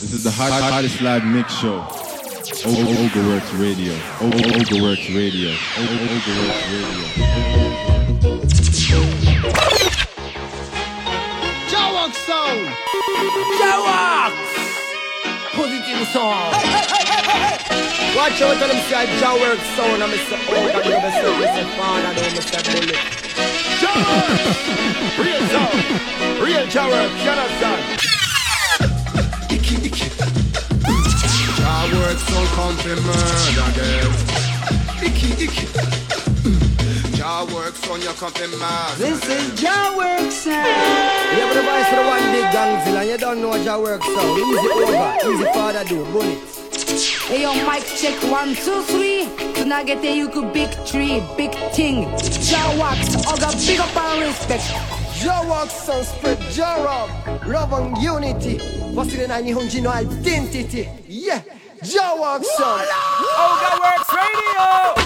This is the hot, hottest live mix show. O- O- Ogreworks Radio. O- O- Ogreworks Radio. O- O- Ogreworks Radio. Jawok Sound! Jawok! Positive song! Watch out tell them say Jawok Sound and me say oh that you me say me say fan and me say bullet. Jawok! Real sound! Real Jawok, you understand? Jawok Sound come to murder them. Icky, icky. Jawok Sound you come to murder This them. is Jawwork Sound. You have the voice for the one big gangzilla and you don't know Jawwork Sound. Easy over, easy father do, bullet. 栄養マイクチェックワンツースリーつなげてゆくビッグトリービッグティングジャーワークスオガビガパンリスペク Jawwork Sound spread J-Rob, love and unity. 忘れない日本人の identity. Yeah, Jawwork Sound. Oga Works Radio!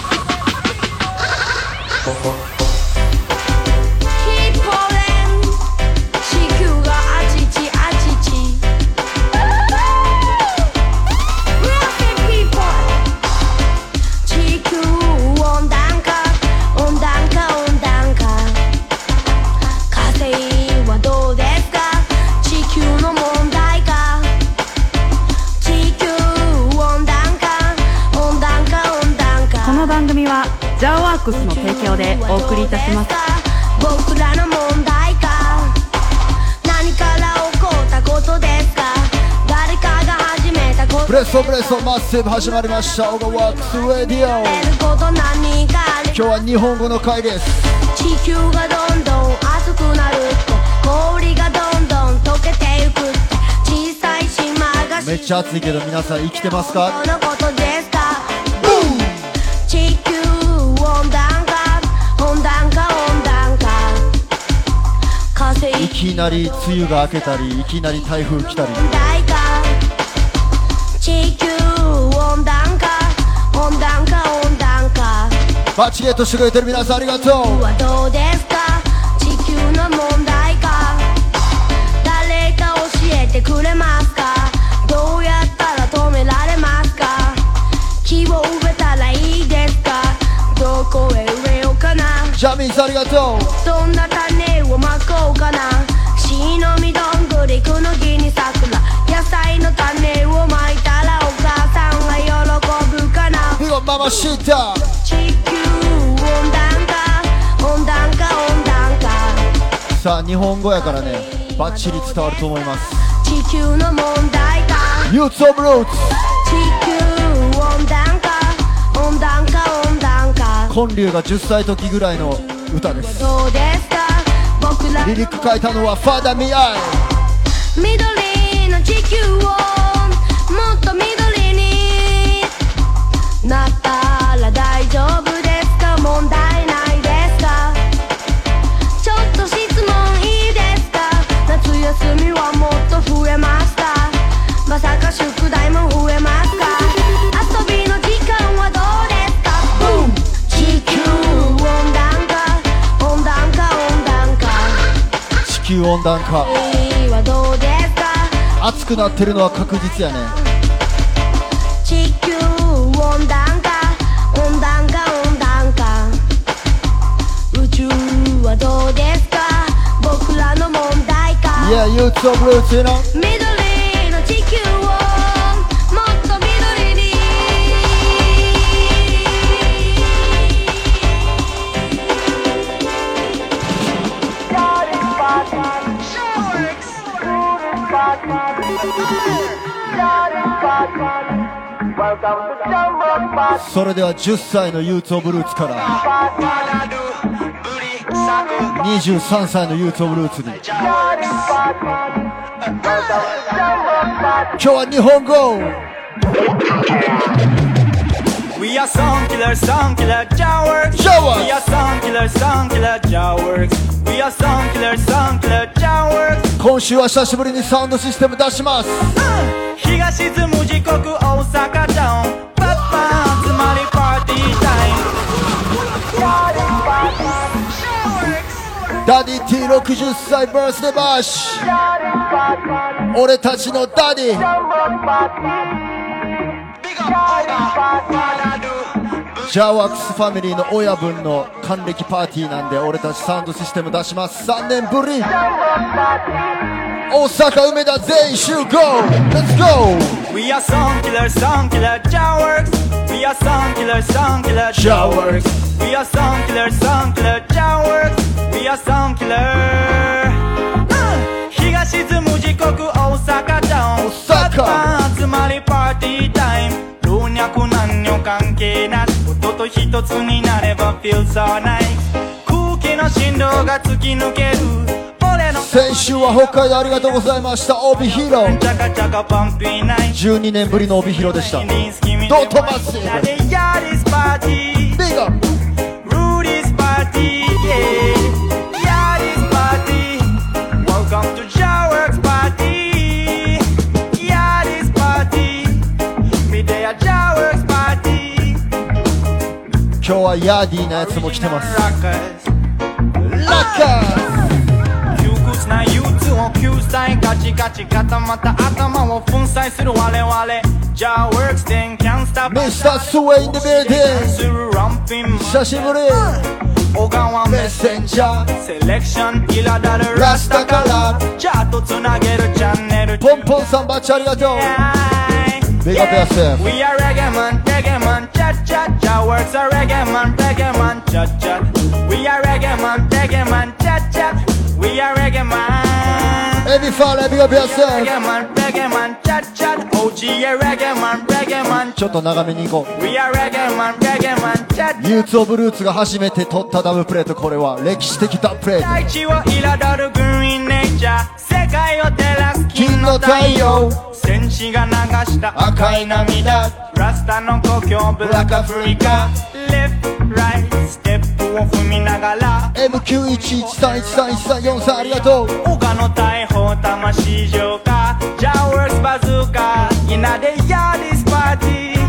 JAH WORKS の提供でお送りいたします。僕らの問題か。何から起こったことですか？誰かが始めたこと Blessed blessed massive 始まりました。 OGAWORKS RADIO。今日は日本語の回です。地球がどんどん熱くなる氷がどんどん溶けてゆくって。小さい島がめっちゃ暑いけど皆さん生きてますか？いきなり梅雨が明けたりいきなり台風来たり。地球温暖化温暖化温暖化。バッチゲットしてくれてる皆さんありがとう。はどうですか？地球の問題か。誰か教えてくれますか？どうやったら止められますか？木を植えたらいいですか？どこへ植えようかな？ジャミーさんありがとう。どんな種をまこうかな。しのみどんぐりくのぎに桜野菜の種をまいたらお母さんが喜ぶかな。ビゴママシータ地球温暖化温暖化温暖化。さあ日本語やからねバッチリ伝わると思います。地球の問題か。Youth of Roots 地球温暖化温暖化温暖化。金龍が10歳時ぐらいの歌です。どうですリリック書いたのはファダミアイ緑の地球をもっと緑になったら大丈夫ですか？問題ないですか？ちょっと質問いいですか？夏休みはもっと増えますかまさか宿題も増えますか？球温暖化。暑くなってるのは確実やね。地球温暖化。温暖化温暖化。宇宙はどうですか？僕らの問題か。Yeah Roots you know それでは10歳の Youth of Roots から23歳の Youth of Roots に今日は日本語 We are song killer, song killer, Jawworks. Jawworks. We are song killer, song killer, Jawworks. We are song killer, song killer, Jawworks. 今週は久しぶりにサウンドシステム出します。日が沈む時刻大阪タウンパッパン集まりパーティータイム。ダディ T 60歳 birthday bash。俺たちのダディ JAH WORKS ファミリーの親分の還暦パーティーなんで俺たちサウンドシステム出します3年ぶり大阪梅田全員集合 Let's go! We are song killer, song killer, Jawworks. We are song killer, song killer, Jawworks. We are song killer, song killer, Jawworks. We are song killer. 日が沈む時刻大阪ダウン大阪集まりパーティータイム老若男女関係なし。音と一つになれば Feel so nice 空気の振動が突き抜ける。先週は北海道ありがとうございました。帯広。チャカチャカパンピーナイ12年ぶりの帯広でした。どうどう飛ばすやでやりスパーティー。Big up! ルーディスパーティー今日はヤーディーなやつも来てます。ラッカー！窮屈な憂鬱を救済ガチガチ固まった頭を粉砕する我々。Then can't stop ー Mr. Sway in the building するランピンマン久しぶり小川メッセンジャーセレクション苛立るラスタからチャートつなげるチャンネルポンポンさんバッチありがとう Big up yourself. We are reggae man, reggae man, cha cha We are reggae man, reggae man, cha cha We are reggae man エビファーレビガビアセ Reggae man, reggae man, cha cha OG reggae man, reggae man ちょっと長めに行こう We are reggae man, reggae man, cha cha ユーツ・オブ・ルーツが初めて取ったダブプレートこれは歴史的ダブプレート大地を彩るグリーンネイチャー世界を照らす金の太陽戦士が流した赤い涙ラスタの故郷ブラックアフリカ Left, right, ステップを踏みながら。MQ11313134 さんありがとう。丘の大砲魂浄化ジャワースバズーカ。イナでやディスパーティー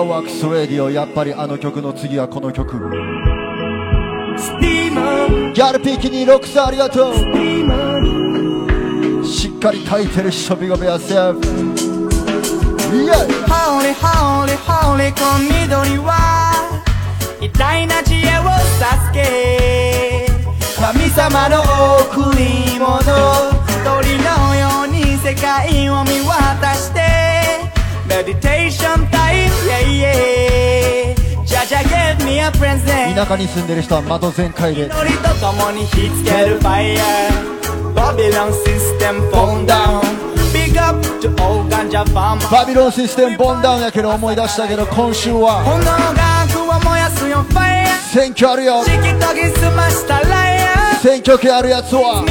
オガワックス・レディオやっぱりあの曲の次はこの曲。ギャルピーキに6さんありがとう.しっかり書いてる人ビガビアセーフ。イエイ。Holy, holy, holy, この緑は偉大な知恵を授け。神様の贈り物。鳥のように世界を見渡してメディテーションタイム Yeah, yeah. じゃじゃ give me a present. 田舎に住んでる人は窓全開で。祈りとともに火つける Fire. Babylon system fall down. Big up to all ganja farmer バビロンシステムボンダウンやけど思い出したけど今週は。炎が悪を燃やすよ Fire. 選挙あるよ。選挙権あるやつは。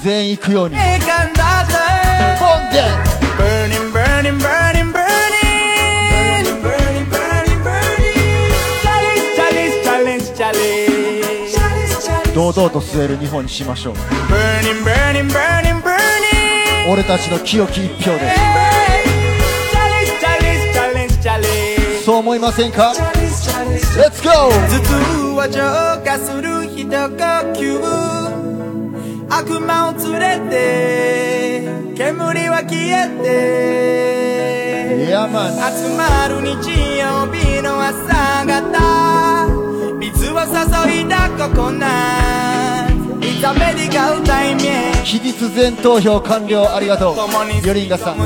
全員行くように。ボンデ Burning, 堂々と吸える日本にしましょう。Burning, burning, burning, 俺たちの清き一票でそう思いませんか？Let's go! 頭痛は浄化する一呼吸。悪魔を連れて煙は消えて。集まる日曜日の朝方。注いだココナッツ time yeah 期日前投票完了ありがとう。ヨリンガさん。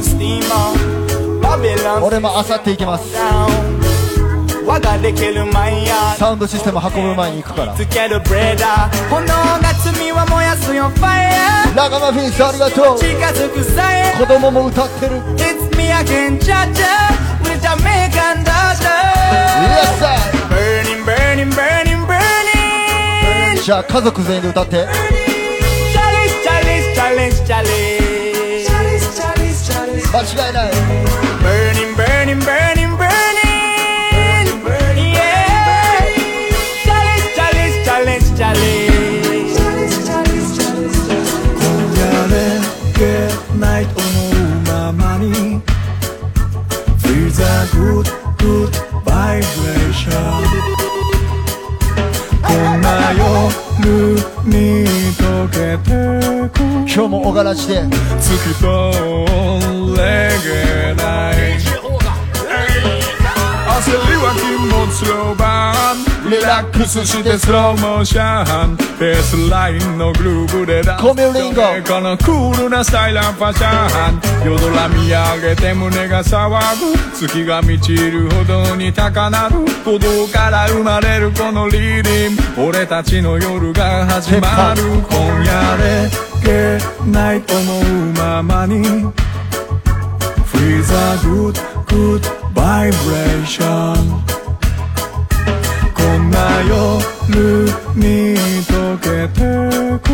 俺もあさって行きます。サウンドシステム運ぶ前に行くから。つけるブレーダー。炎が罪は燃やすよファイヤラガマフィンスありがとう。ー近づくさえ。子供も歌ってる。It's me again, cha cha With Jamaican daughter. Yes, sir. Burning, burning, burning, burning. じゃあ家族全員で歌って Chalice, chalice, chalice, chalice. Chalice, chalice, chalice. 間違いない今日も小柄地で。月とレゲナイ焦りは気持ちローバンリラックスしてスローモーション。ベースラインのグルーブでダンス。このクールなスタイルファッション。夜空見上げて胸が騒ぐ。月が満ちるほどに高鳴る。鼓動から生まれるこのリリン俺たちの夜が始まる。今夜レけないと思うままに。Freeze a good good ーションこんな夜に溶けてく。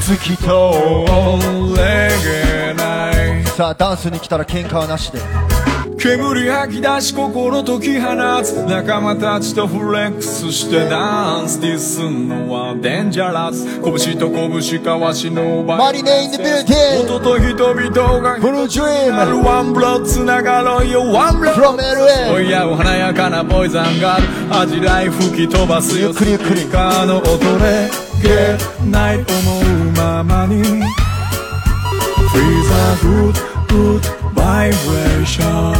月とおれげないさあダンスに来たら喧嘩はなしで。煙吐き出し心解き放つ。仲間たちとフレックスしてダンスディスんのはデンジャラス。拳と拳交わしのバマリネインビューティ音と人々がブルードリーム。ワンブロッつながろうよ。ワンブロッ from お LA いやお華やかなボーイズアンガール。味らい吹き飛ばすよ。ゆっくりゆっくり。スピーカーの音レゲナイト思うままに Feel the good, good vibration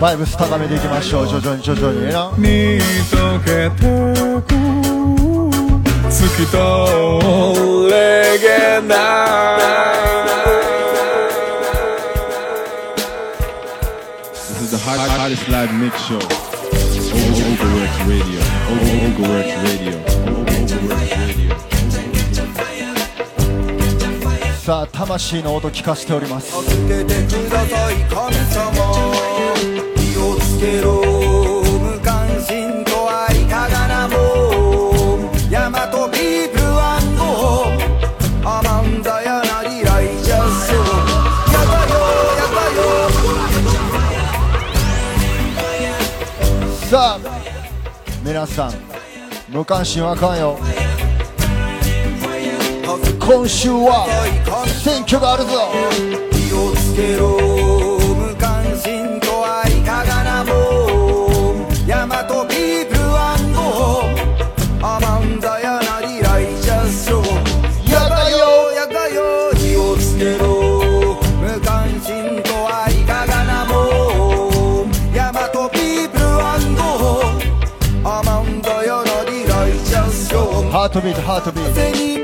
バイブス高めていきましょう徐々に徐々になに溶けてく月とレゲナ This is the hot, hottest live mix show. O- Overworks Radio. O- Overworks Radio. さあ魂の音聞かせております。助けてください神様。気をつけろ無関心とはいかがなも。ん大和ピープルゴアマンダやなりライジャスやだよやだよ。さあ皆さん無関心はあかんよ今週は選挙があるぞ。気をつけろ。無関心とはいかがなもん。大和ピープルゴアマンダやなりライジャスやだよ。やだよ。気をつけろ。無関心とはいかがなもん。大和ピープルゴアマンダやなりライジャスハートビートハートビート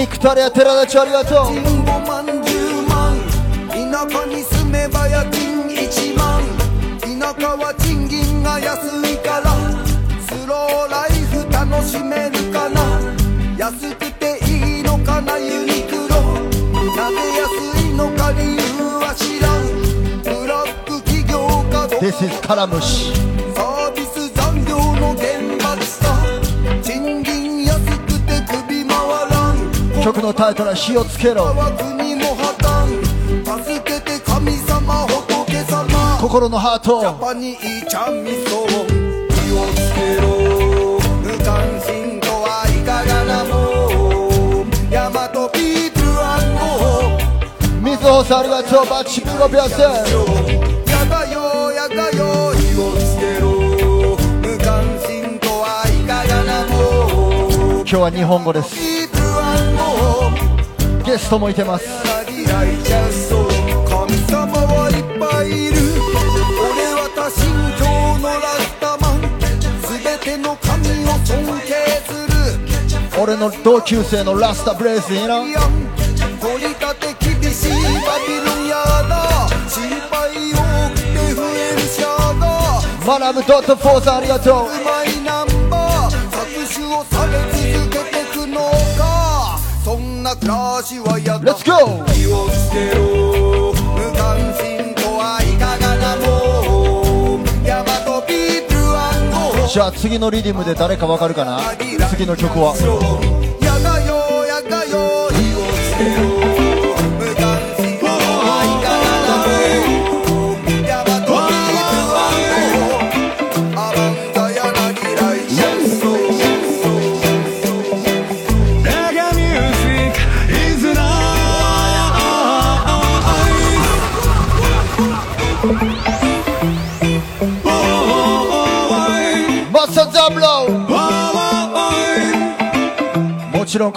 なもんニクタレや寺田ちありがとう。人5万10万。田舎に住めば家賃1万。田舎は賃金が安いから。スローライフ楽しめるかな。安くていいのかなユニクロ。なぜ安いのか理由は知らん。ブラック企業かど This is カラムシ曲のタイトルは火をつけろ。心のハート。気をつけろ。無関心とはいかがなもん。大和ピープルゴ水穂さんありがとうバッチビンゴピアス。やだよやだよ気をつけろ。無関心とはいかがなもん。今日は日本語ですゲストもいてます。神様はいっぱいいる俺は多神教のラスタマン全ての神を尊敬する俺の同級生のラスタブレイズいいなイアン取り立て厳しいバビロンやだ心配多くて増えるシャマナムドットフォーさんありがとう。そんな暮らしはやだ Let's go! 気をつけろ。無関心とはいかがなもんヤマトピープルゴーじゃあ次のリディムで誰かわかるかな？次の曲は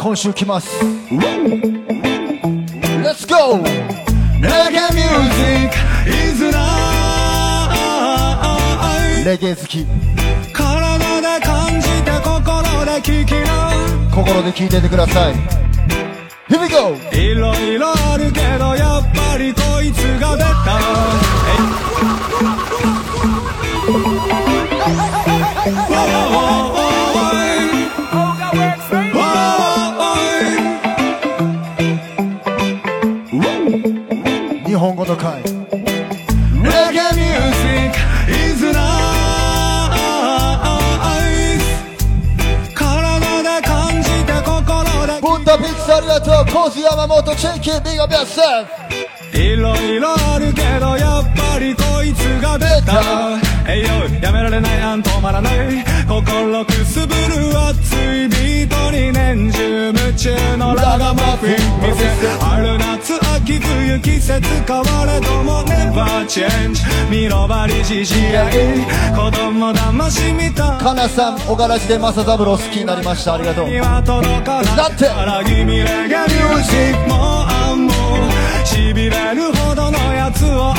今週来ます。Let's go! Reggae music is life レゲエ好き。体で感じて心で聞きな。心で聴いててください。Here we go! いろいろあるけどやっぱりこいつがベタ日の回 Reggae music is life 体で感じて心でブンダピッツありがとうコース山本チェンキービガビアセーフいろいろあるけどやっぱりこいつがベタ。えいよやめられないあん止まらない。心くすぶる熱いビートに年中夢中のラガマフィン店春夏秋冬季節変われどもネバーチェンジ見ろばりじじ合い子供騙しみたかなさん小柄寺でマサザブロ好きになりましたありがとうだって荒気味レゲミュージックもあんもしびれるほどのやつを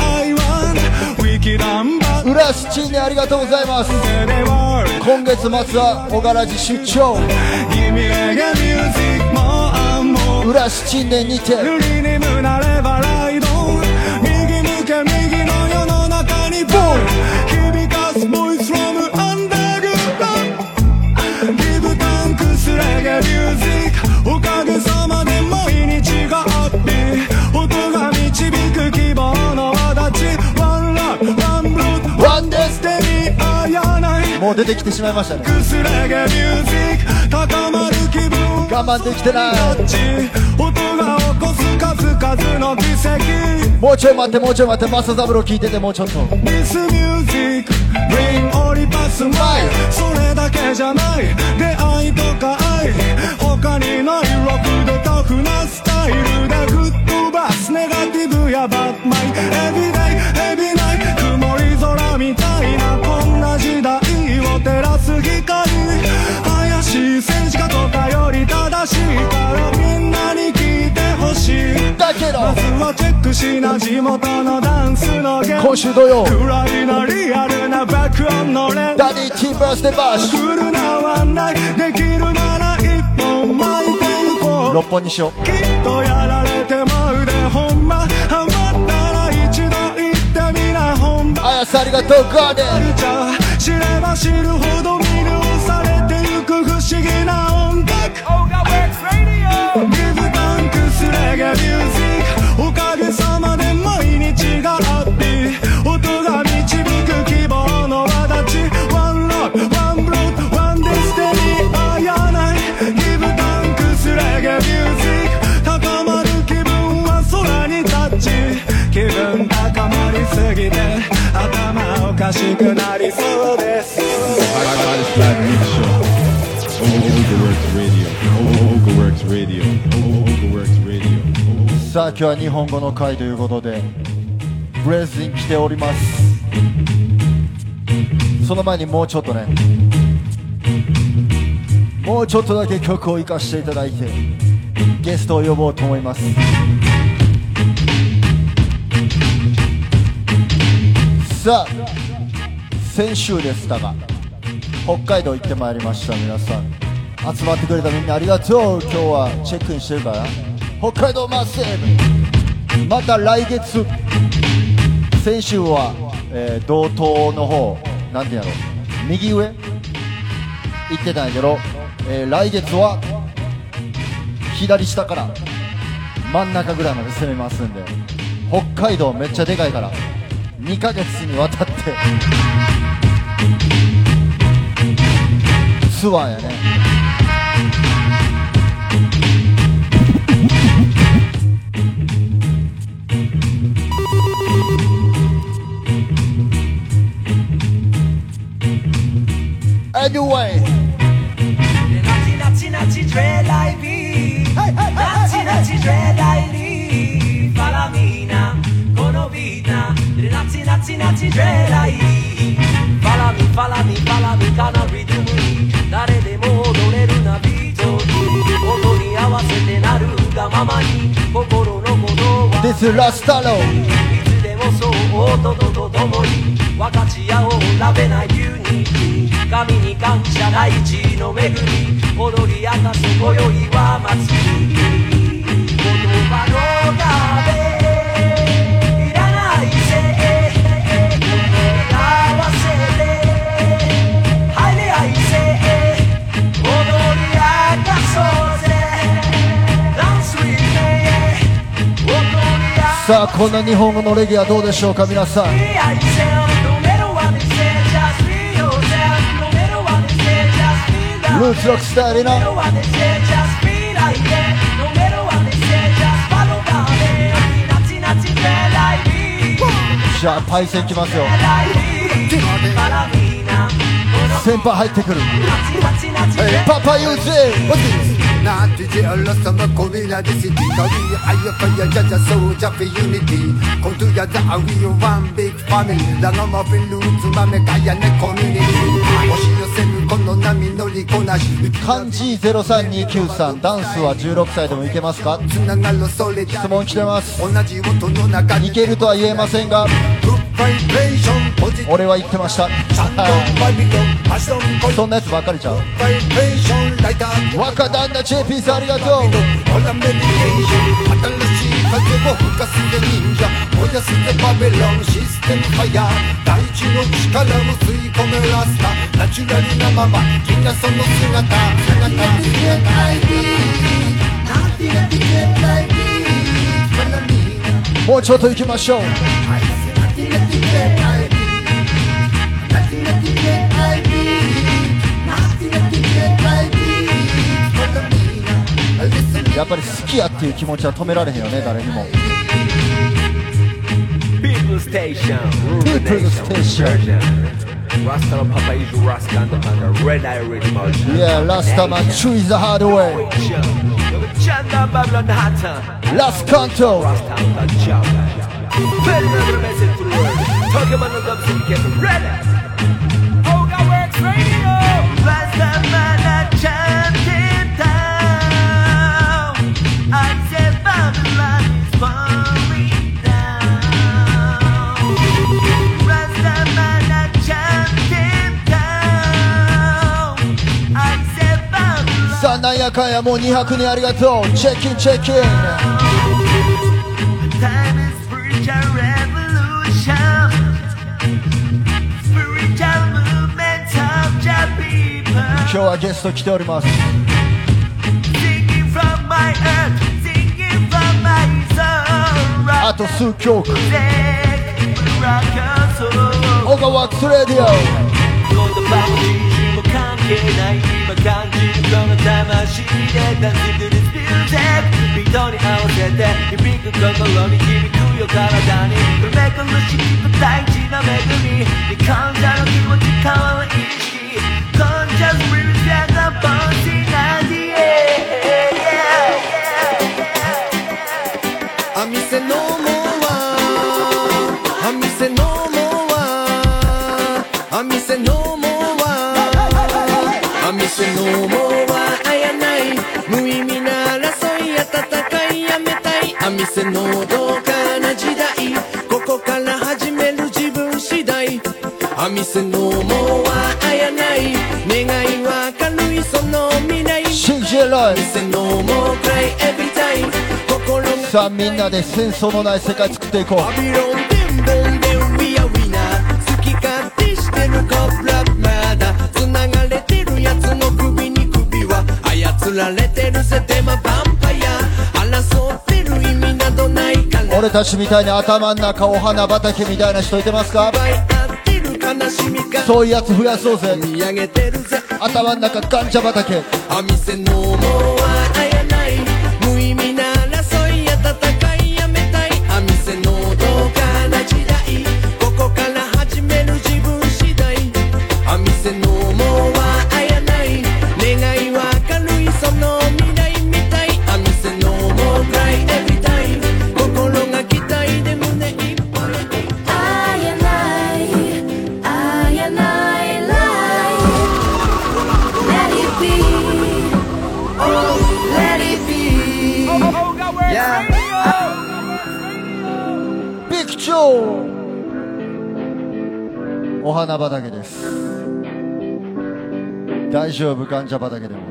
バッ浦七チンネありがとうございます今月末は小柄寺出張浦七チンネにてもう出てきてしまいましたね。我慢できてな。いもうちょい待ってもうちょい待ってマサザブロ聞いててもうちょっと。それだけじゃない出会いとか愛。他にないロックでタフなスタイルで吹っ飛ばすネガティブやバッマイ。Everyday Every night 曇り空みたいな照らす光怪しい政治家とかより正しいからみんなに聞いてほしいだけど。まずはチェックしな地元のダンスの現今週土曜。暗いなリアルな爆音の連ダディティーバースデーバッシュ来るなはないできるなら一本巻いていこう。六本にしよう。きっとやられてまうでほんま。ハマったら一度行ってみな本場あやさんありがとうガーデン知るほどしくなりそうです Hottest live mix show. Ogreworks Radio. Ogreworks Radio. Ogreworks Radio. さあ今日は日本語の回ということでブレスに来ておりますその前にもうちょっとねもうちょっとだけ曲を生かしていただいてゲストを呼ぼうと思いますさあ先週でしたが北海道行ってまいりました。皆さん集まってくれたみんなありがとう。今日はチェックインしてるから。北海道マッセーブまた来月先週は、えー道東の方なんてやろ。う右上？行ってたんやけど、えー来月は左下から真ん中ぐらいまで攻めますんで北海道めっちゃでかいから2ヶ月にわたってツアーやね Anyway ナチナチナチドレライビーナチナチドレライリーファラミーナこのビーナナチナチナチドレライファラミファラミファラミかなリズムに誰でも踊れるなビートに音に合わせてなるがままに心の鼓動は This is Rastalo. いつでもそう音ととともに分かち合おうラベないユニ神に感謝大地の恵み踊り明かす今宵は祭りさあこんな日本語のレゲエはどうでしょうか皆さん。ルーツロックスタイルなじゃあパイセンきますよ。先輩入ってくる。パパユーゼ Not to jail us some Corina the city Cause we hire for your judge a soldier for unity Come together and we one big family ラガマフィンルーツこの波乗りこなし。漢字03293ダンスは16歳でもいけますか？質問来てます。同じ音の中にいけるとは言えませんが？俺は言ってました。そんなやつばっかりちゃう。若旦那 JP さんありがとう燃やすでバベロンシステムファヤー。大地の力を吸い込めラスタナチュラルなままみんなその姿。姿に消えないなんてやって消えないまだみんな。もうちょっと行きましょうやっぱり好きやってい。う気持ちは止められへんよね誰にも station. Rasta Papa is Rasta and the red eye red. Yeah, last time I is the hard way. Last canto. About the get ready. Hoga Works Radio. Rasta man. やかんやも200人ありがとう。チェックインチェックイン。今日はゲスト来ております。あと数曲。小ガワックスレディオ感じるこの魂でダンスするスピルテック。ビートに合わせて響く心に響くよ体に。埋め込むしきと大事な恵み。感謝の気持ち変わるあみせのもはあやない。願いは軽いその未来。信じろい店のもくらいエビタイム。心がさあみんなで戦争のない世界作っていこう。バビロンデンボンデンウィアウィナー好き勝手してるコブラまだ繋がれてるやつの首に首は操られてるぜデマバンパイア争ってる意味などないから俺たちみたいに頭ん中お花畑みたいな人いてますか？そういうやつ増やそうぜ。頭の中ガンチャ畑。あ店のもはあやない丈夫ガンチャ畑でも。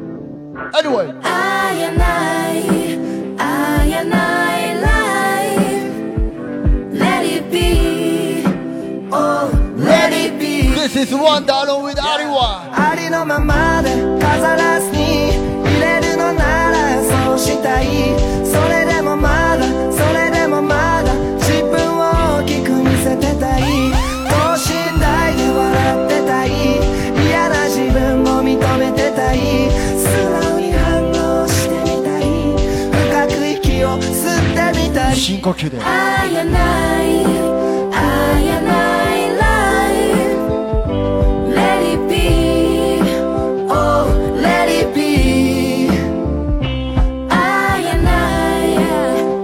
深呼吸で。あやないあやない Let it be Oh let it be. あやない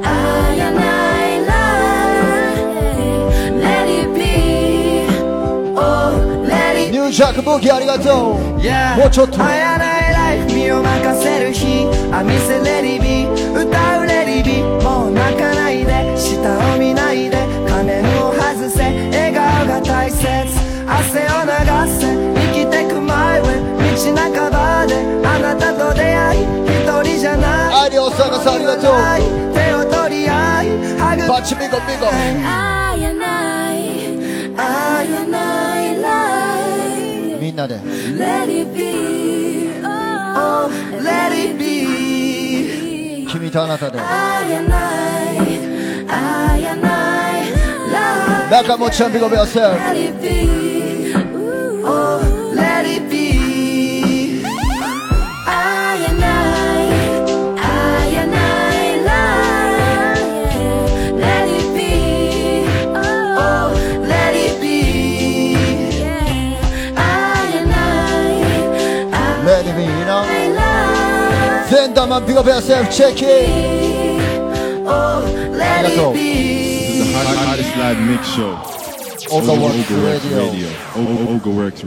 あやない Let it be Oh let it ニュージャックありがとう。Yeah. もうちょっと。あやないライフ身を任せる日。歌う下を見ないで仮面を外せ笑顔が大切汗を流せ生きてく前へ道半ばであなたと出会い一人じゃないアリオサガさありがとう手を取り合いハグバチビゴビゴあやないあやない Life みんなで。Let it be Oh let it be 君とあなたで。あやないあやない Life 中もちゃんビゴビアセル Let it be Oh let it be あやないあやない Life Let it be Oh let it be あやないあレディビーなやない全玉ビゴビアセルチェッキー Oh ありがとう。Hottest live mix show.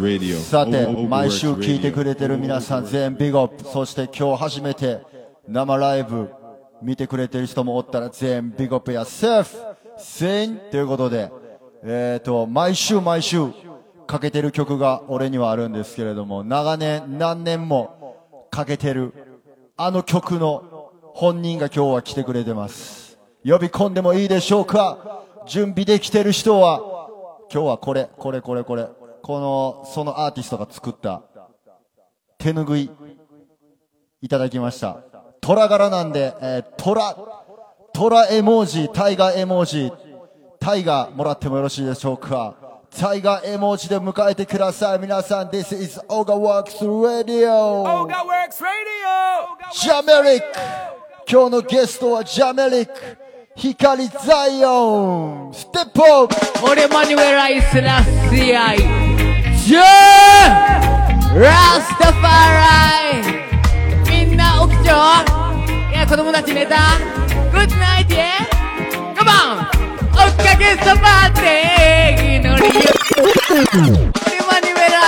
Radio. さて毎週聞いてくれてる皆さん全員ビッグアップそして今日初めて生ライブ見てくれてる人もおったら全員ビッグアップやセーフ全員ということでえっ、と毎週毎週かけてる曲が俺にはあるんですけれども長年何年もかけてるあの曲の本人が今日は来てくれてます呼び込んでもいいでしょうか？準備できてる人は今日はこれ、これ、これ、これ。この、そのアーティストが作った手ぬぐいいただきました。虎柄なんで、えー、虎、虎絵文字、タイガー絵文字、タイガーもらってもよろしいでしょうか？タイガー絵文字で迎えてください。皆さん、This is Oga Works Radio! Oga Works Radio! ジャメリック今日のゲストはジャメリック光ザイオンステップアップ俺マニュエライスラッシアイジャーラスタファライみんな起きちゃういや子供たち寝たグッドナイトやカモンおかげさまで祈りよ俺マニュエラ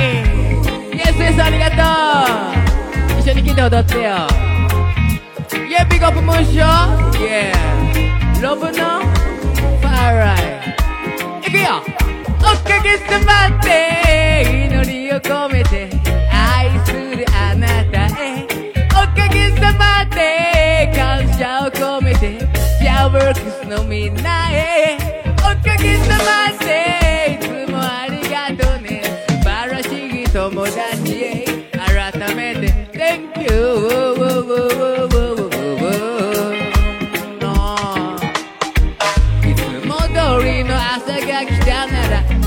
イイエスイエスありがとう一緒に来て踊ってよ Yeah, big up. Yeah. Love no. Alright. いくよ。追っかげさまで祈りを込めて愛するあなたへ。追っかげさまで感謝を込めてジャーワークスのみんなへ。追っかけさまでいつ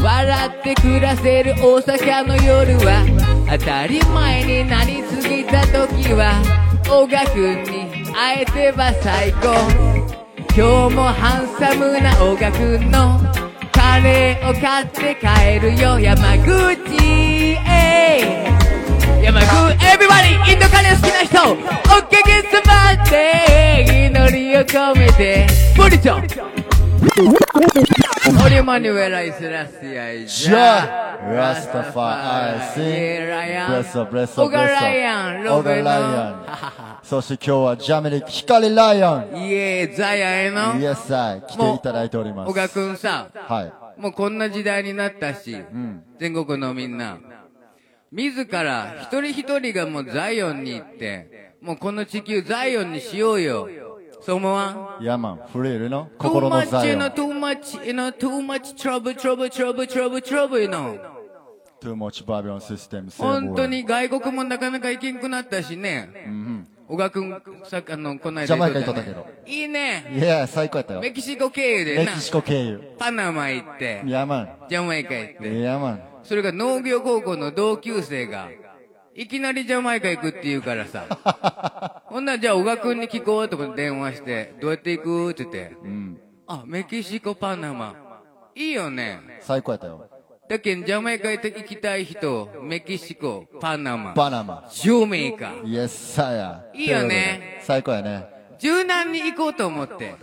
笑って暮らせる大阪の夜は当たり前になりすぎた時は小賀くんに会えてば最高。今日もハンサムな小賀くんのカレーを買って帰るよ。山口へ。山口 Everybody インドカレー好きな人おかげさまで祈りを込めてブリチョオリマニュエライスラスヤイジャ Ja, Rastafari, アン Bless up, bless オ up, ガ bless ライア up. ンロベライアン。そして今日はジャメリック光ライアン。イエーザイアンへのイエスサイ、来ていただいております。小賀くんさはい。もうこんな時代になったし、全国のみんな、自ら一人一人がもうザイオンに行って、もうこの地球ザイオンにしようよ。そう思わん？ヤマン、フリールの？Too 心の much, ザイ you オン know,。too much, you know, too much trouble, trouble, trouble, trouble, trouble, you know. Too much Babylon system. 本当に外国もなかなか行けんくなったしね。小賀くん、さあの、この間ジャマイカ言っ行ったたけど。いいね。いや、最高やったよ。メキシコ経由でなメキ。シコ経由。パナマ行って、ヤマン。ジャマイカ行って。ヤマン。それが農業高校の同級生が、いきなりジャマイカ行くって言うからさ。ほんならじゃあ小賀くんに聞こうとか電話して、どうやって行くって言って。あ、メキシコ、パナマ。いいよね。最高やったよ。だけんジャマイカ行きたい人、メキシコ、パナマ。パナマ。ジャメイカ。イエスサヤ。いいよね最高やね。柔軟に行こうと思って。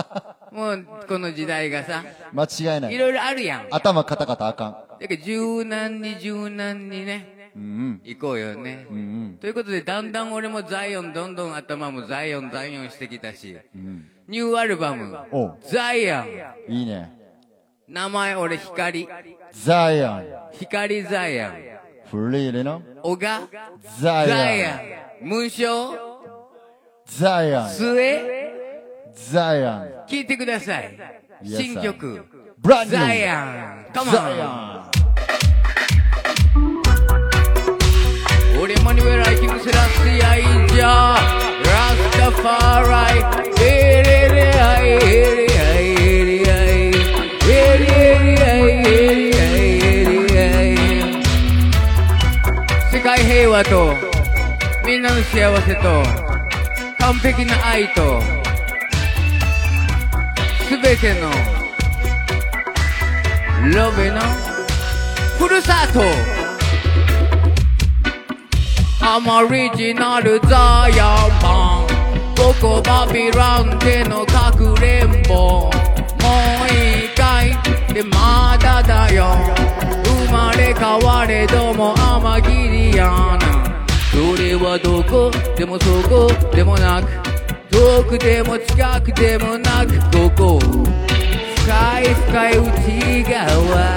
もう、この時代がさ、間違いないい。ろいろあるやん。頭カタカタあかん。だけど柔軟に柔軟にね、うん行こうよね。うん。うんということで、だんだん俺もザイオン、どんどん頭もザイオン、ザイオンしてきたし、うん。ニューアルバム、ザイオン。いいね。名前俺光。ザイオン。光ザイオン。フリールの小賀ザザイイオン。文章ザイオン。末ザイオン。聞いてください。新曲。ザイオン。カモン。エレアイエレアイエレレアイエレアイエレアイ世界平和とみんなの幸せと完璧な愛とすべてのロベのふるさとアマリジナルザイアンマンここバビランでのかくれんぼもう一回でまだだよ。生まれ変われどもアマギリアナそれはどこ？でもそこでもなく。遠くでも近くでもなく。ここ？深い深い内側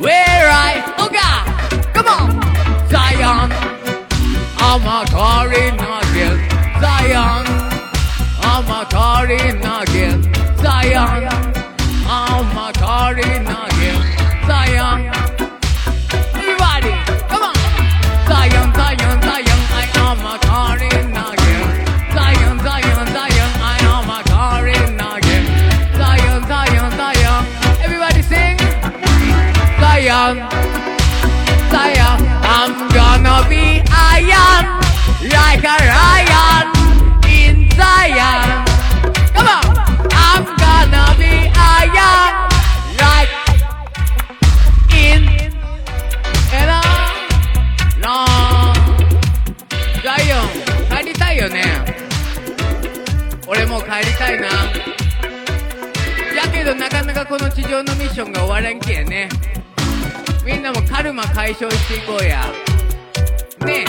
Where I? Oh God! Come on! Zion! I'm a calling again Zion. I'm a calling again Zion. I'm a calling again Zion Like a lion In Zion Come on I'm gonna be iron Like In And on No ザイオン帰りたいよね俺もう帰りたいなやけどなかなかこの地上のミッションが終わらんけやねみんなもカルマ解消していこうやね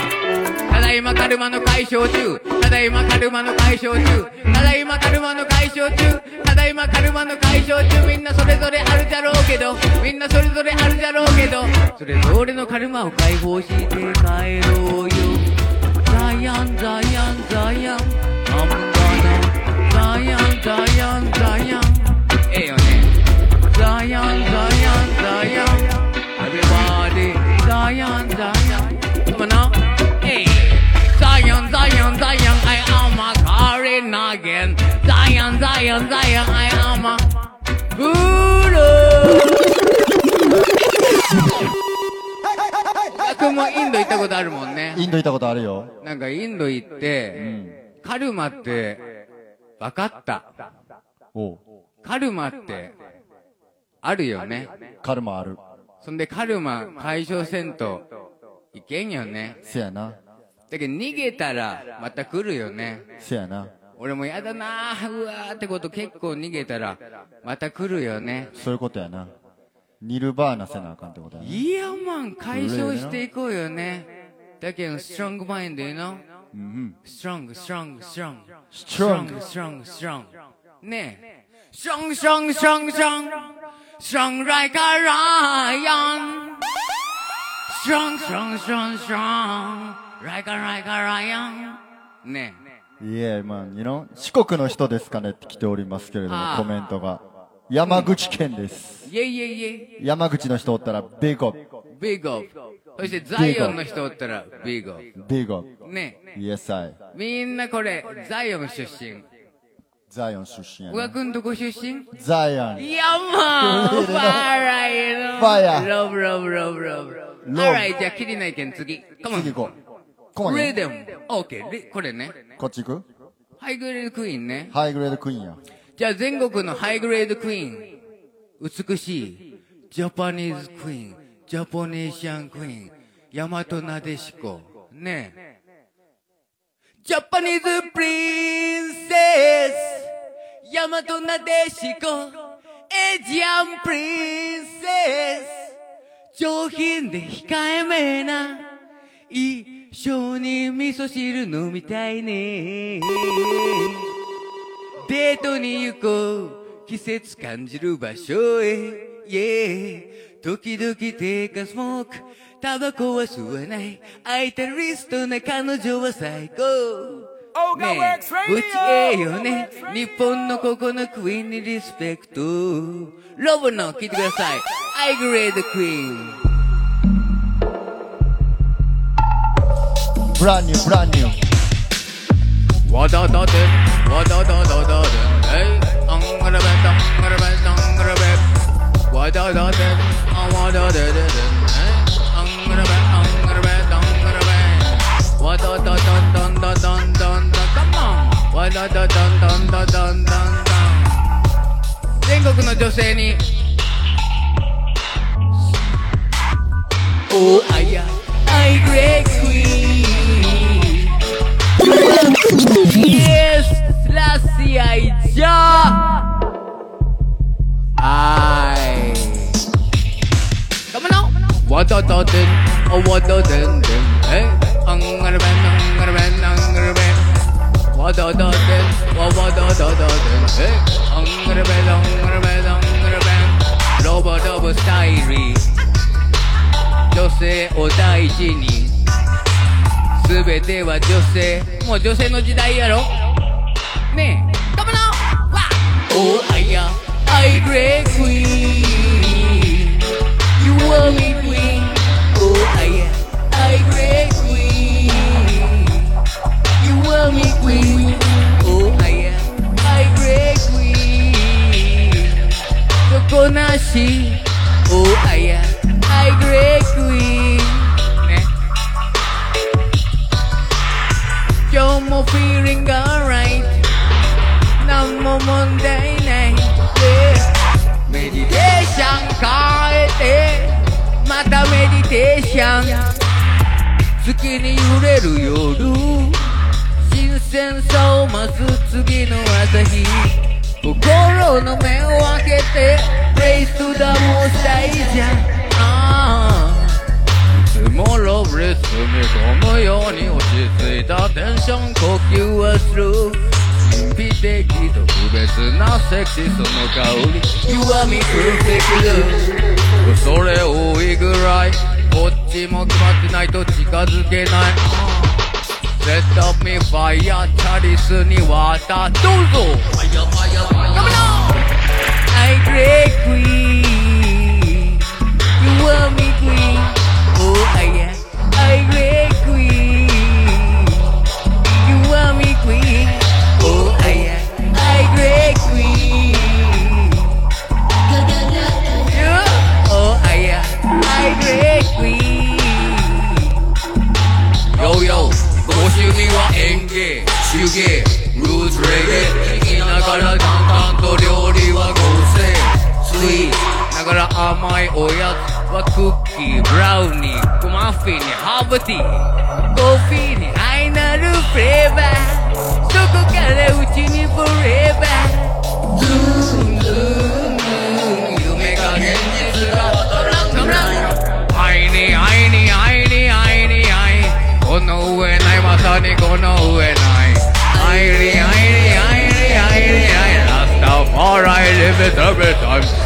えだいまカルマの解消中。ただいまカルマの解消中。ただいまカルマの解消中。ただいまカルマの解消中。みんなそれぞれあるじゃろうけど。みんなそれぞれあるじゃろうけど。それぞれのカルマを解放して帰ろうよ。ザイアンザイアンザイアン I'm gonna ザイアンザイアンザイアン。ええよね。ザイアンザイアン Zion I am Guru 僕もインド行ったことあるもんね。インド行ったことあるよ。なんかインド行って、カルマって、分かった？おうカルマって、あるよね。カルマある。そんでカルマ解消せんと、いけんよね。せやな。だけど逃げたら、また来るよね。せやな。俺もやだなぁ、うわーってこと結構逃げたら、また来るよね。そういうことやな。ニルバーナせなあかんってことやな。いやマン、解消していこうよね。だけど、ストロングマインド you know? ストロング、ストロング、ストロング。ストロング、ストロング、ストロング。ねえ。ストロング、ストロング、ストロング、ストロング。ストロング like a lion. ストロング、ストロング、ストロング、ストロング。like a, like a lion. ねいえ、まあ、you know 四国の人ですかねって来ておりますけれどもコメントが。山口県です。え。イェイイェイイェイ。山口の人おったら、ビッグアップ。ビッグオフ。そしてザイオンの人おったら、ビッグオフ。ビッグアップ。ねイエスアイ。みんなこれ、ザイオン出身。ザイオン出身や小川ね。くんどこ出身？ザイオン。いやまーファーライの。ファイヤーロブロブロブロブ。ロブ alright, じゃあ、切りないけん次。カモン。次行こう。コマね。レデム。オーケー。レこれね。こっち行く？ハイグレードクイーンね。ハイグレードクイーンや。じゃあ、全国のハイグレードクイーン。美しい。ジャパニーズクイーン。ジャポネーシャンクイーン。大和なでしこ。ねえ。ジャパニーズプリンセス。大和なでしこ。エジアンプリンセス。上品で控えめな。一緒に味噌汁飲みたいね。デートに行こう。季節感じる場所へ。Yeah. 時々テイカスモーク。タバコは吸わない。空いたリストな彼女は最高。ねえ、うちええよね。日本のここのクイーンにリスペクト。ロボの聞いてください。アイグレブランニュー、ブランニュー。わだだでん、わだだだだでん、えい、あんがらべん、あんがらべん、あんがらべん。わだだでん、あわだででえい、あんがらべん、あんがらべん、あんがらべん。わだだだんだんだだんだんだ、come on。わだだだんだんだだんだんだん。全国の女性に、おあや、アイグレークイーン。Yes, Selassie Ja. I. Come on now. What a da din, oh what a din din, hey. Angara ben, angara ben, angara ben. What a da din, oh what a da da din, hey. Angara ben, angara ben, angara ben. ロボロボスタイリー女性を大事にすべては女性もう女性の時代やろねえ Come on! わ Oh I am I great queen You are me queen Oh I am I great queen You are me queen Oh I am I great queen 底なし Oh I am I great queen 今日も feeling alright. 何も問題ない、Yeah メディテーション変えて。またメディテーション。月に揺れる夜。新鮮さを増す次の朝日。心の目を開けて。Race to ション呼吸はする神秘的特別なセクシーその香り You are me perfect 恐れ多いぐらいこっちも決まってないと近づけない Set up me fire チャリスに渡どうぞ Fire fire fire Come on I great queen my oyak wa cookie, brownie, muffin, habati, coffee, aina ru flavor. Soko kara uchi ni forever. Zoom zoom zoom, yume ka genjitsu ga wataran kamurai. Aini aini aini aini ai, kono ue nai mata ni kono ue nai. Aini aini aini aini ai, last of all I live it every time.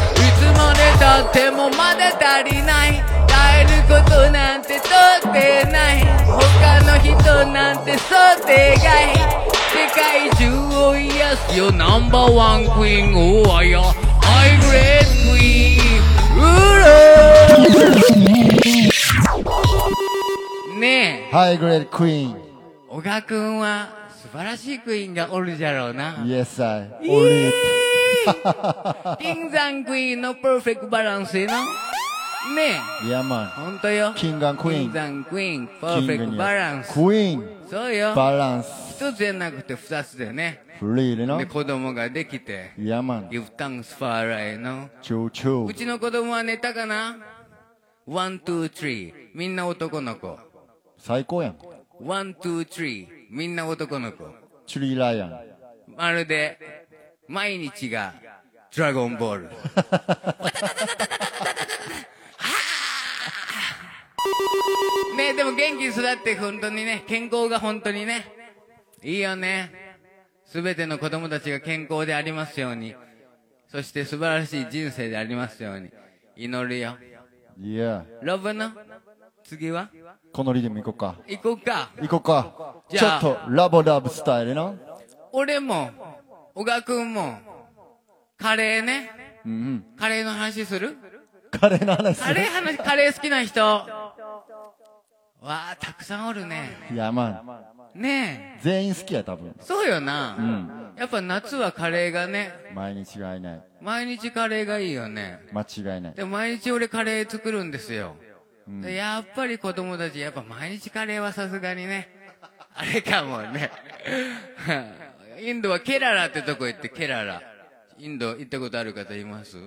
なってもまだ足りない。耐えることなんてとってない。他の人なんて想定外。世界中を癒すよ。ナンバーワンクイーンおあやハイグレードクイーン。うらねえ。ハイグレードクイーン。小川くんは素晴らしいクイーンがおるじゃろうな。Yes, I. え Only 金山クイーンのパーフェクトバランスやな。ねえ。Yeah, man. ほんとよ。キングクイーン金山クイーン、パーフェクトバランス。クイーン。そうよ。バランス。一つじゃなくて二つでね。フリーでの？で、子供ができて。Yeah, man. Give thanks for。うちの子供は寝たかな ?one, two, three. みんな男の子。最高やん。one, two, three. みんな男の子。チュリーライアン。まるで、毎日が、ドラゴンボール。ねえ、でも元気に育って本当にね、健康が本当にね、いいよね。すべての子供たちが健康でありますように、そして素晴らしい人生でありますように、祈るよ。Yeah. ロブの？次は？このリズム行こうか。行こうか。行こうか。ちょっとラボラブスタイルの？俺も、小川くんも、カレーね。うんうん。カレーの話する？カレーの話するカレー話、カレー好きな人。わあ、たくさんおるね。いや、まあ、ね全員好きや、多分。え。そうよな。うん。やっぱ夏はカレーがね、毎日違いない。毎日カレーがいいよね。間違いない。で、毎日俺カレー作るんですよ。うんでやっぱり子供たち、やっぱ毎日カレーはさすがにね、あれかもね。インドはケララってとこ行って、ケララ。インド行ったことある方います？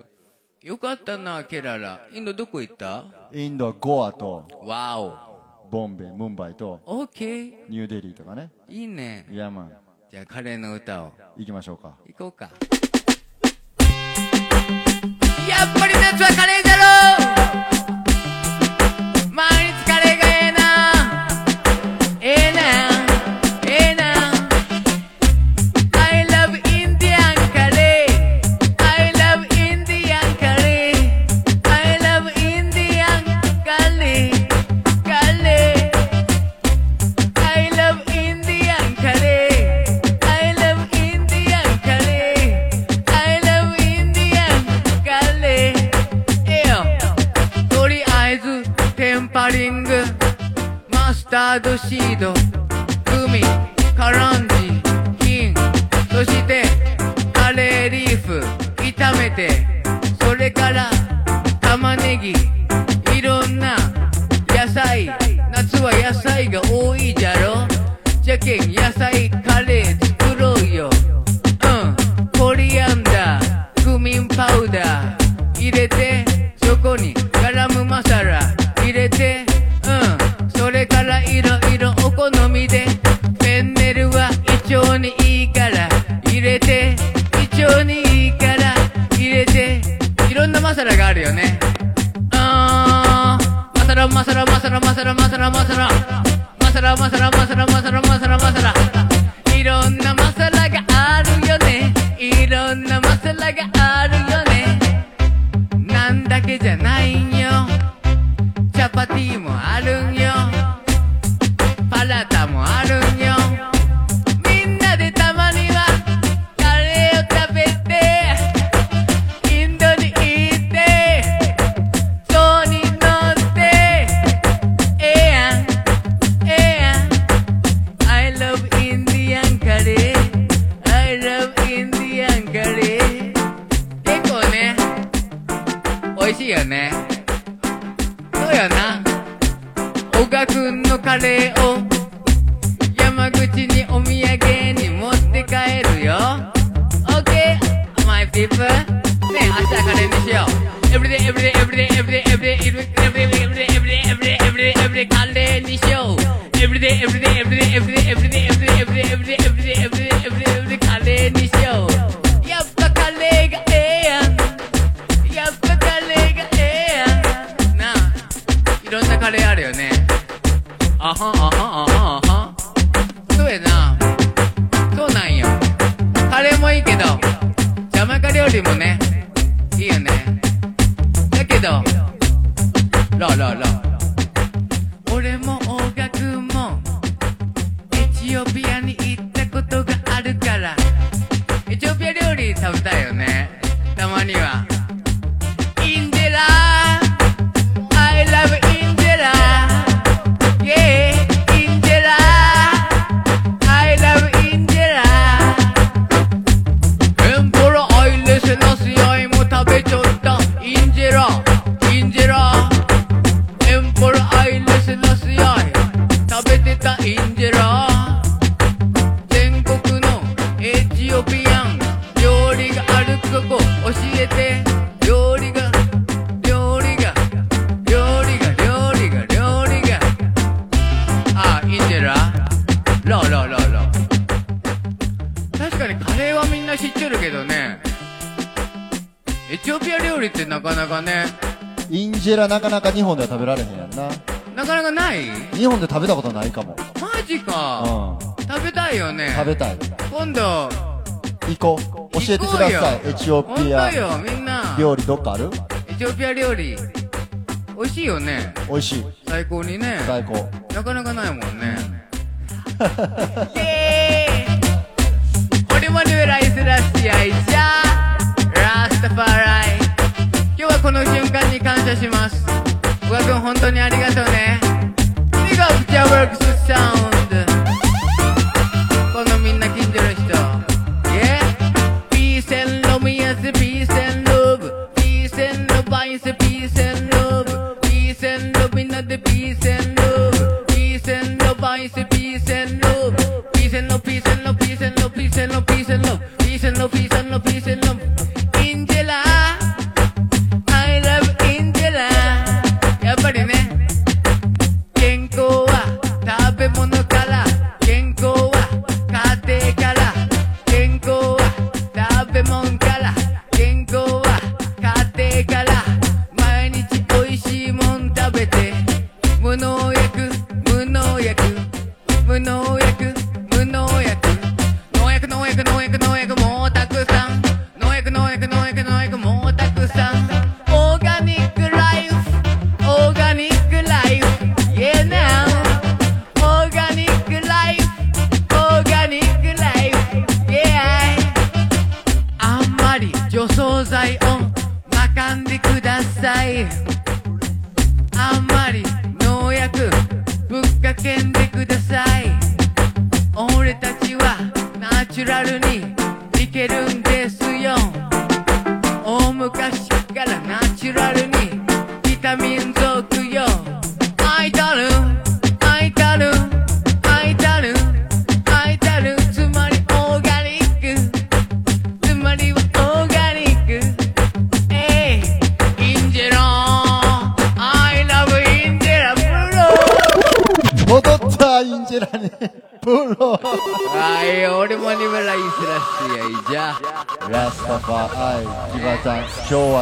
よかったな、ケララ。インドどこ行った？インドはゴアと、わお。ボンベイ、ムンバイと、オッケー。ニューデリーとかね。いいね。いや、まあ、じゃあカレーの歌を。行きましょうか。行こうか。やっぱり夏はカレーードシードグミカランジ金そしてカレーリーフ炒めて。ジェラなかなか日本では食べられへんやんな。なかなかない？日本で食べたことないかも。マジか、食べたいよね。食べたい。今度。行こう。教えてください。エチオピア。よみんな。料理どっかある？エチオピア料理。美味しいよね。美味しい。最高にね。最高。なかなかないもんね。俺もヌーライスラッシアイじゃラスタファライ今日はこの瞬間謝します。小川くん本当にありがとうね。君がピチャーワークスさん。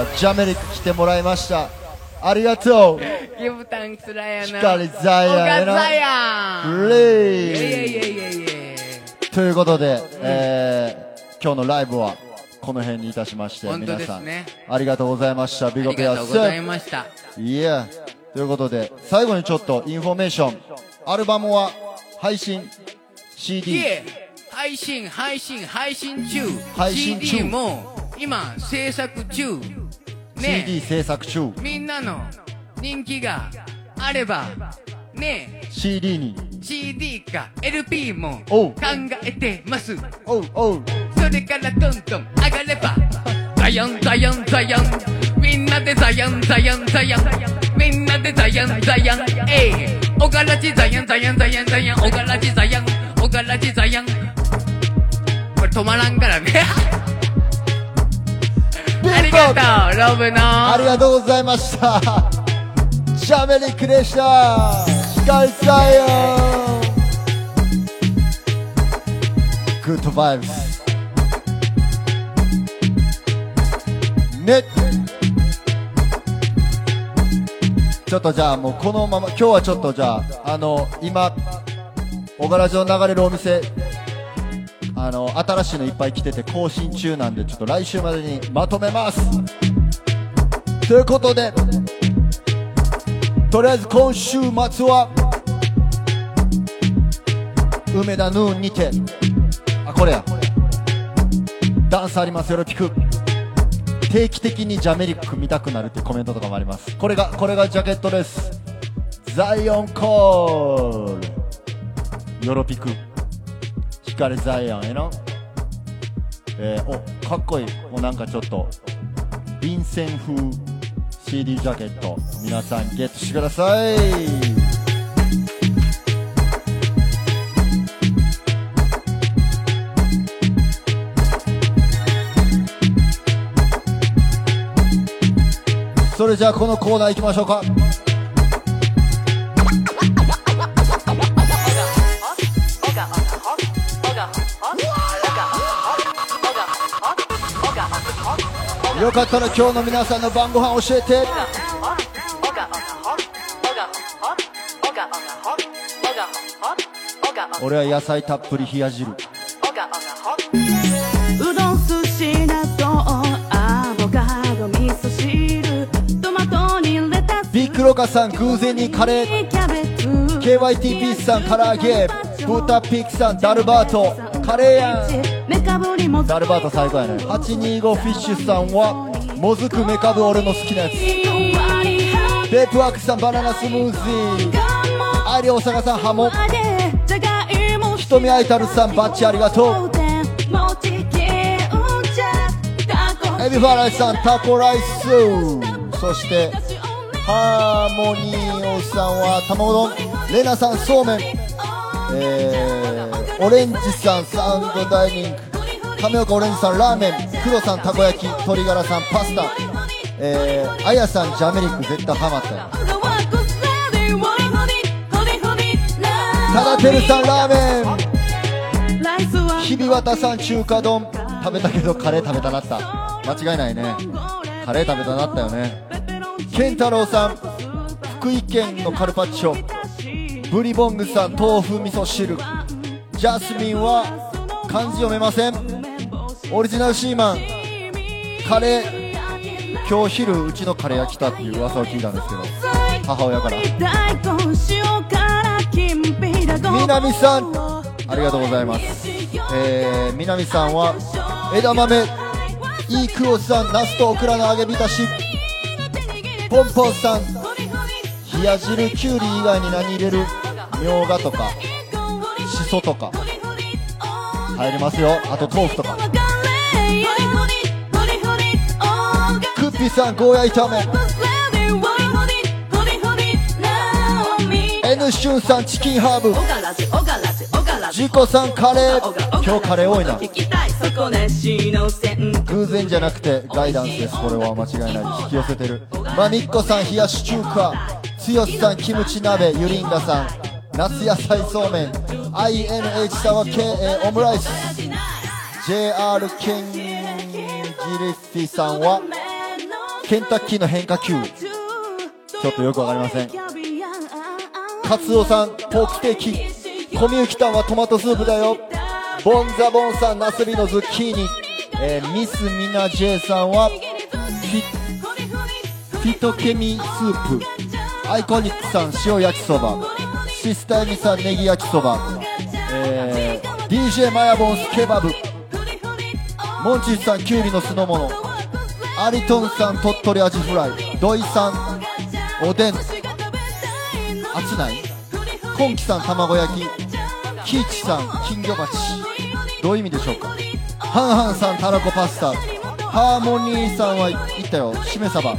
日はジャメリック来てもらいました。ありがとう。ギブタンクスラやな。光ザイアンオガやなザヤンレイ。ということで、えー、今日のライブはこの辺にいたしまして、皆さん、ありがとうございました。ビあゴペアりがとうございました。いや、ということで、最後にちょっとインフォメーション。アルバムは配信、CD、配信配信配信中。配信中。CD も今制作中ね CD 制作中、みんなの人気があればね CD に、CD か LP も考えてます。おうおう。それからどんどん上がればザヤンザヤンザヤン。みんなでザヤンザヤンザヤン。みんなでザヤンザヤン。えい。おがらちザヤンザヤンザヤンザヤン。おがらちザヤンおがらちザヤン。これ止まらんからね。ビ ありがとう。ロブの。ありがとうございました。ジャメリックでした。光さよ。グッドバイブスね。ちょっとじゃあもうこのまま今日はちょっとじゃああの今小柄城流れるお店あの新しいのいっぱい来てて更新中なんでちょっと来週までにまとめます。ということでとりあえず今週末は梅田ヌーンにてあこれや。ダンスありますよろぴく定期的にジャメリック見たくなるっていうコメントとかもあります。これがこれがジャケットです。ザイオンコール。ヨロピク光ザイオンへのえー、おかっこいい。もうなんかちょっと便箋風 CD ジャケット皆さんゲットしてください。それじゃあこのコーナー行きましょうか。よかったら今日の皆さんの晩ご飯教えて。俺は野菜たっぷり冷や汁。うどん寿司納豆アボカド味噌汁。トマトにレタス。ビッグロカさん偶然にカレー。キャベツ。KYT ピースさん唐揚げ。豚ピックさんダルバート。カレーやんもダルバート最高やね。825フィッシュさんはもずくメカブ俺の好きなやつ。ペープワークさんバナナスムージー。アイリ大阪さんハモ。瞳アイタルさんバッチありがとう。エビファライさんタコライス。そしてハーモニーオさんは卵丼。レナさんそうめん。えー、オレンジさんサウンドダイニング亀岡オレンジさんラーメン黒さんたこ焼き鶏ガラさんパスタえー、あやさんジャメリック絶対ハマった。よただてるさんラーメン。ひびわたさん中華丼。食べたけどカレー食べたなった。間違いないね。カレー食べたなったよね。健太郎さん福井県のカルパッチョ。ブリボングさん豆腐味噌汁。ジャスミンは漢字読めません。オリジナルシーマンカレー。今日昼うちのカレーが来たっていう噂を聞いたんですけど母親から。南さんありがとうございます。えー、南さんは枝豆いいクオさんナスとオクラの揚げ浸し。ポンポンさん冷や汁きゅうり以外に何入れる？みょうがとかしそとか。入りますよ。あと豆腐とか。ピさんゴーヤ炒め。N シュンさんチキンハーブ。ジコさんカレー。今日カレー多いな。偶然じゃなくてガイダンスです。これは間違いない引き寄せてる。まみっこさん冷やし中華。つよしさんキムチ鍋。ゆりんがさん。夏野菜そうめん。INH さんは KA オムライス。JR ケンジリッフィさんはケンタッキーの変化球。ちょっとよくわかりません。カツオさんポークステーキ。コミュキタンはトマトスープだよ。ボンザボンさんナスビのズッキーニ、えーミスミナジェイさんはフィトケミスープ。アイコニックさん塩焼きそば。シスターミさんネギ焼きそば、えー DJ マヤボンスケバブ。モンチッさんキュウリの酢の物。アリトンさん鳥取アジフライ土井さんおでん熱ない？コンキさん卵焼きキイチさん金魚鉢どういう意味でしょうか？ハンハンさんたらこパスタハーモニーさんは言ったよしめ鯖。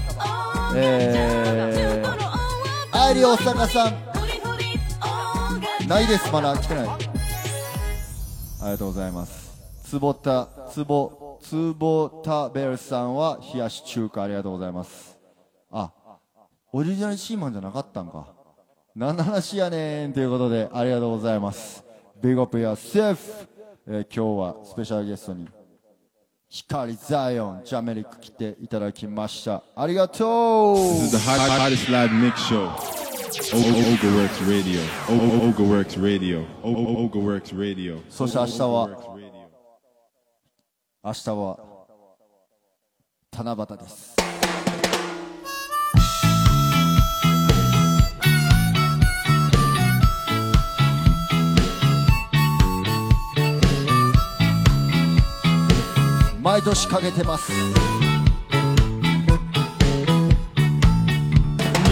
えー、アイリ大阪さん。ないですまだ来てない。ありがとうございます。つぼたつぼつぼたべるさんは冷やし中華ありがとうございますあオリジナルシーマンじゃなかったんか何の話やねんということでありがとうございますビッグアップやセーフ、えー今日はスペシャルゲストに光ザイオンジャメリック来ていただきましたありがとう This is the hot, hottest live mix show. Ogaworks Radio. Ogaworks Radio. Ogaworks Radio. そして明日は.明日は七夕です。毎年かけてます。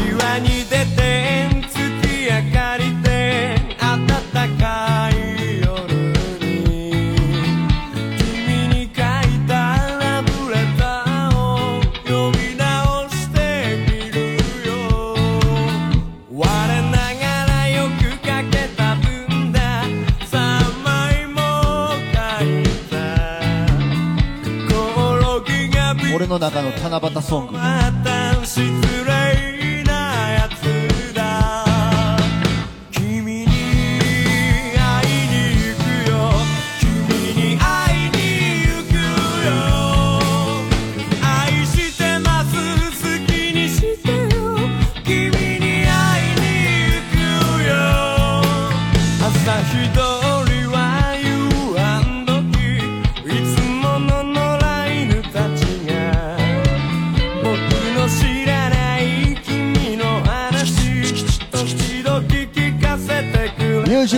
庭に出て月明かりで暖かいの中の七夕ソング。また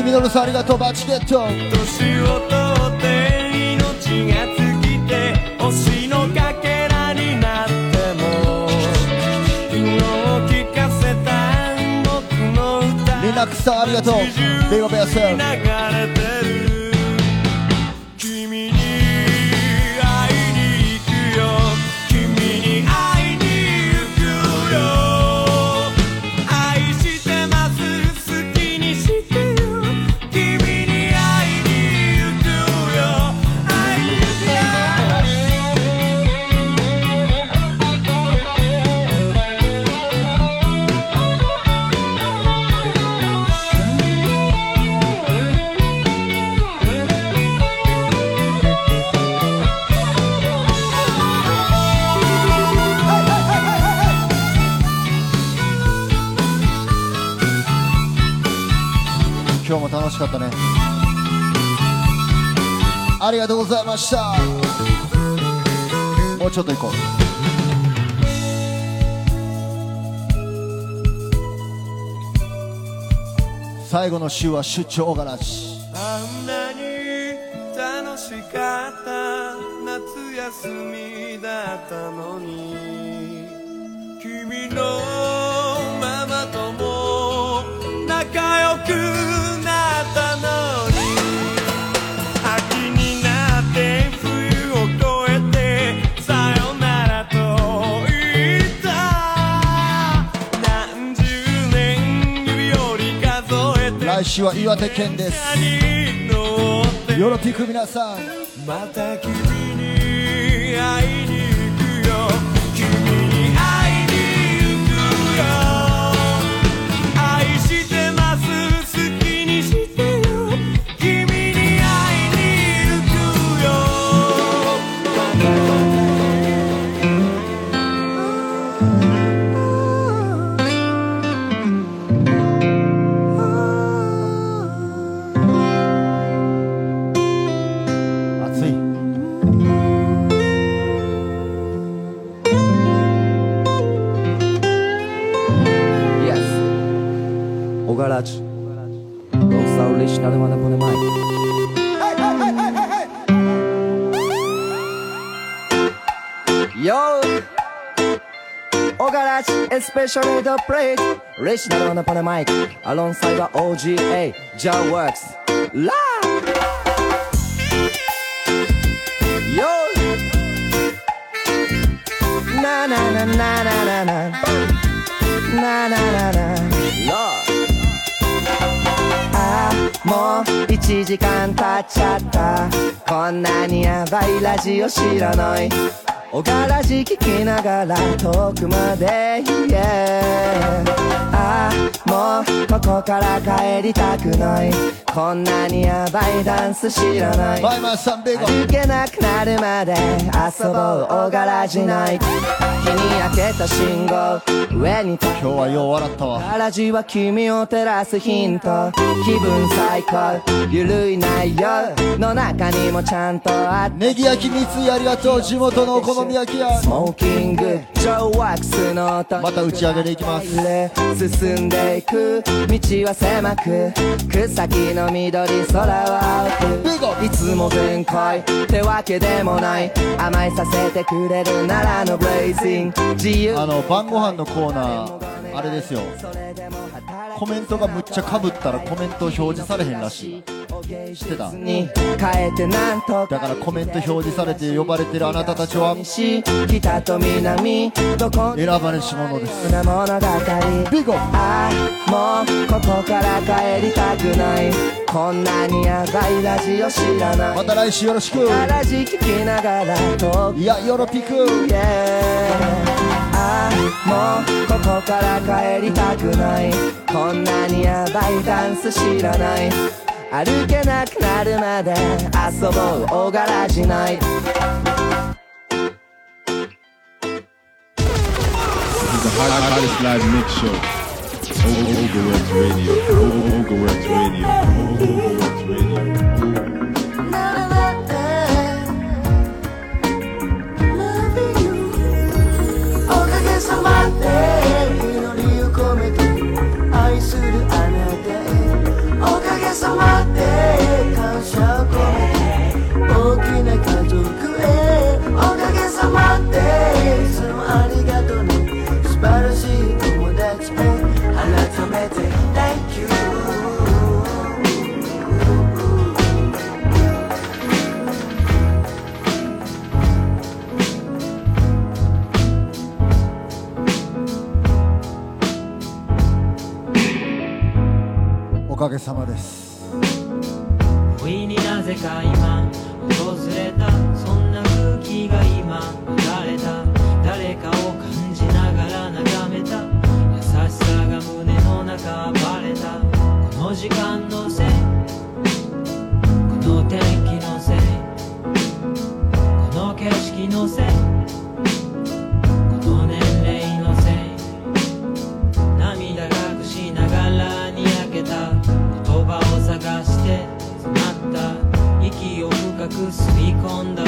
れミュージーミノルさんありがとうバチケット。年を取って命が尽きて星のかけらになっても。昨日聞かせた僕の歌。リナックスさんありがとう。ベイバベアス流れてる楽しかったね。ありがとうございました。もうちょっと行こう。最後の週は出張がらし。は岩手県です。よろぴく皆さん especially the plate Rich na on upon the mic Alongside the OGA Jar Works Live Yo Na na na na na na na Na na na na Lord あもう1時間経っちゃったこんなにヤバいラジオ知らないおがらじ聞きながら遠くまで Yeah ああもうここから帰りたくない。こんなにヤバいダンス知らない。歩けなくなるまで遊ぼうおがらじない。日に焼けた信号。上に今日はよう笑ったわ。ガラジは君を照らすヒント。気分最高。ゆるい内容の中にもちゃんとあってネギ焼き三井ありがとう。地元のお好み焼き屋スモーキングジョーワックスの音また打ち上げでいきます。進んでいく。道は狭く草木の緑空は青く。いつも全開ってわけでもない。甘えさせてくれるならのブレイジング自由。あの晩ご飯のコーナーあれですよコメントがむっちゃかぶったらコメント表示されへんらしい。知ってただからコメント表示されて呼ばれてるあなたたちは北と南どこ選ばれし者です。ビゴ。ああもうここから帰りたくない。こんなにヤバいラジオ知らない。また来週よろしく。ラジ聞きながらと。いやよろぴく Yeah ああもうここから帰りたくない。こんなにヤバいダンス知らない。歩けなくなるまで遊ぼうおがらじない。かげさまです。不意になぜか今訪れた。そんな空気が今流れた。誰かを感じながら眺めた。優しさが胸の中暴れた。この時間のせい。この天気のせい。この景色のせい。息を深く吸い込んだ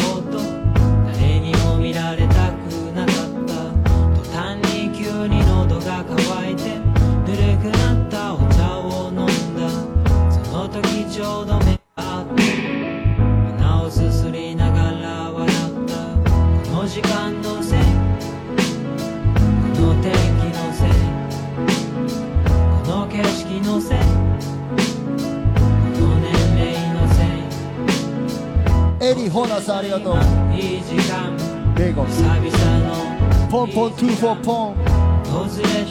りがとう。ベーゴン。ポンポン24ポン。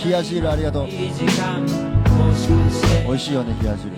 冷や汁ありがとう。美味しいよね冷や汁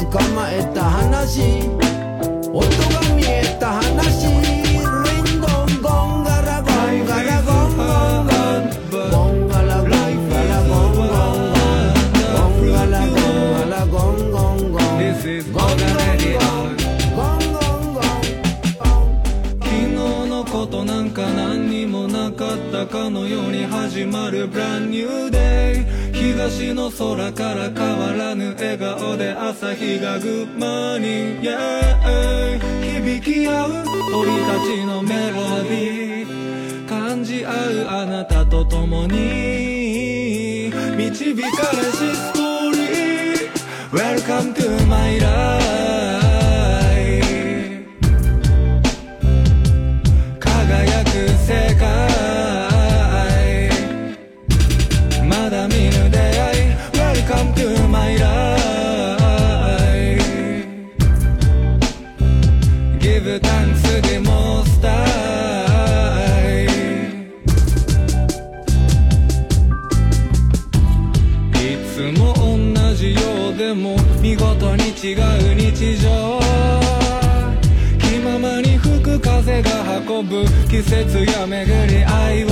捕まえた話。音が見えた話。リンドンゴンガラゴンガラゴンゴン。ゴンゴンガラゴンガラゴンゴンゴンゴンガラゴンガラゴンゴンゴン This is ゴンゴンゴンゴンゴンゴン昨日のことなんか何にもなかったかのように始まる Brand New Day 東の空から変わらぬ笑顔で朝日がグッマーニング Yeah 響き合う鳥たちのメロディー。感じ合うあなたと共に。導かれしストーリー。Welcome to my life 季節や巡り愛を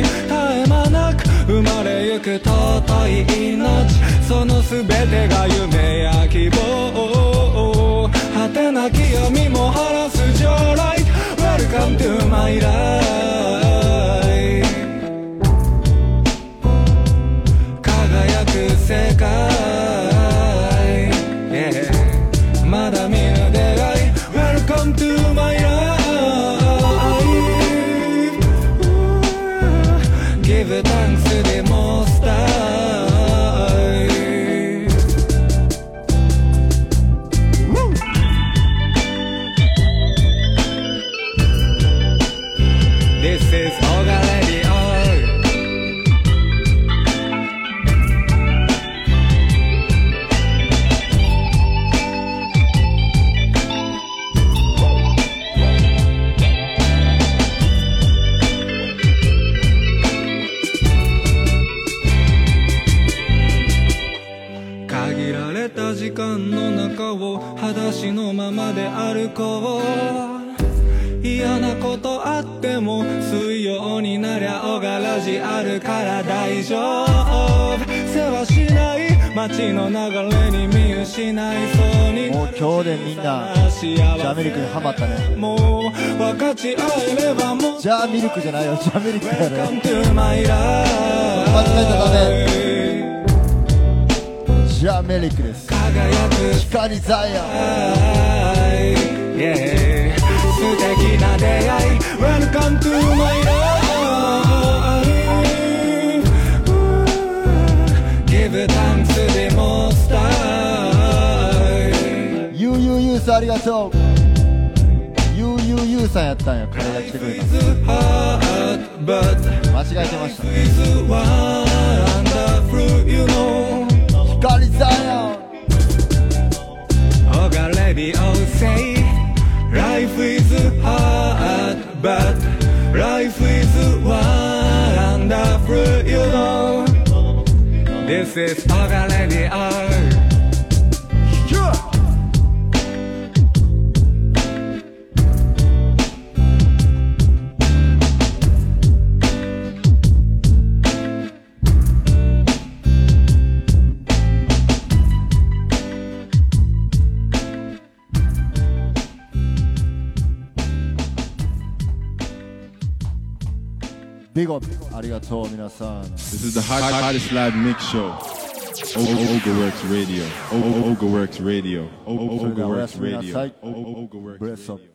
絶え間なく生まれゆく尊い命その全てが夢や希望果てなき闇も晴らす将来 Welcome to my life なジャーミルクにハマったね。もう分かち合えればもうジャーミルクじゃないよ。ジャーミルクやね。Come to my life 間違えたらダメジャーメリックです。光ザイアン Yeah 素敵な出会い。Welcome to my life ありがとうユーユーユーさんやったんや彼が来てくれた Hard 間違えてました is wonderful you know 光ザイアン Oga Radio say Life is hard but life is wonderful you know This is Oga Radio Big ありがとう皆さん This is the hot, hottest live mix show. O- O- Ogaworks Radio. O- O- Ogaworks Radio. O- O- それではおや Ogaworks すみな Radio. さい O- O- Ogaworks Bless up Radio.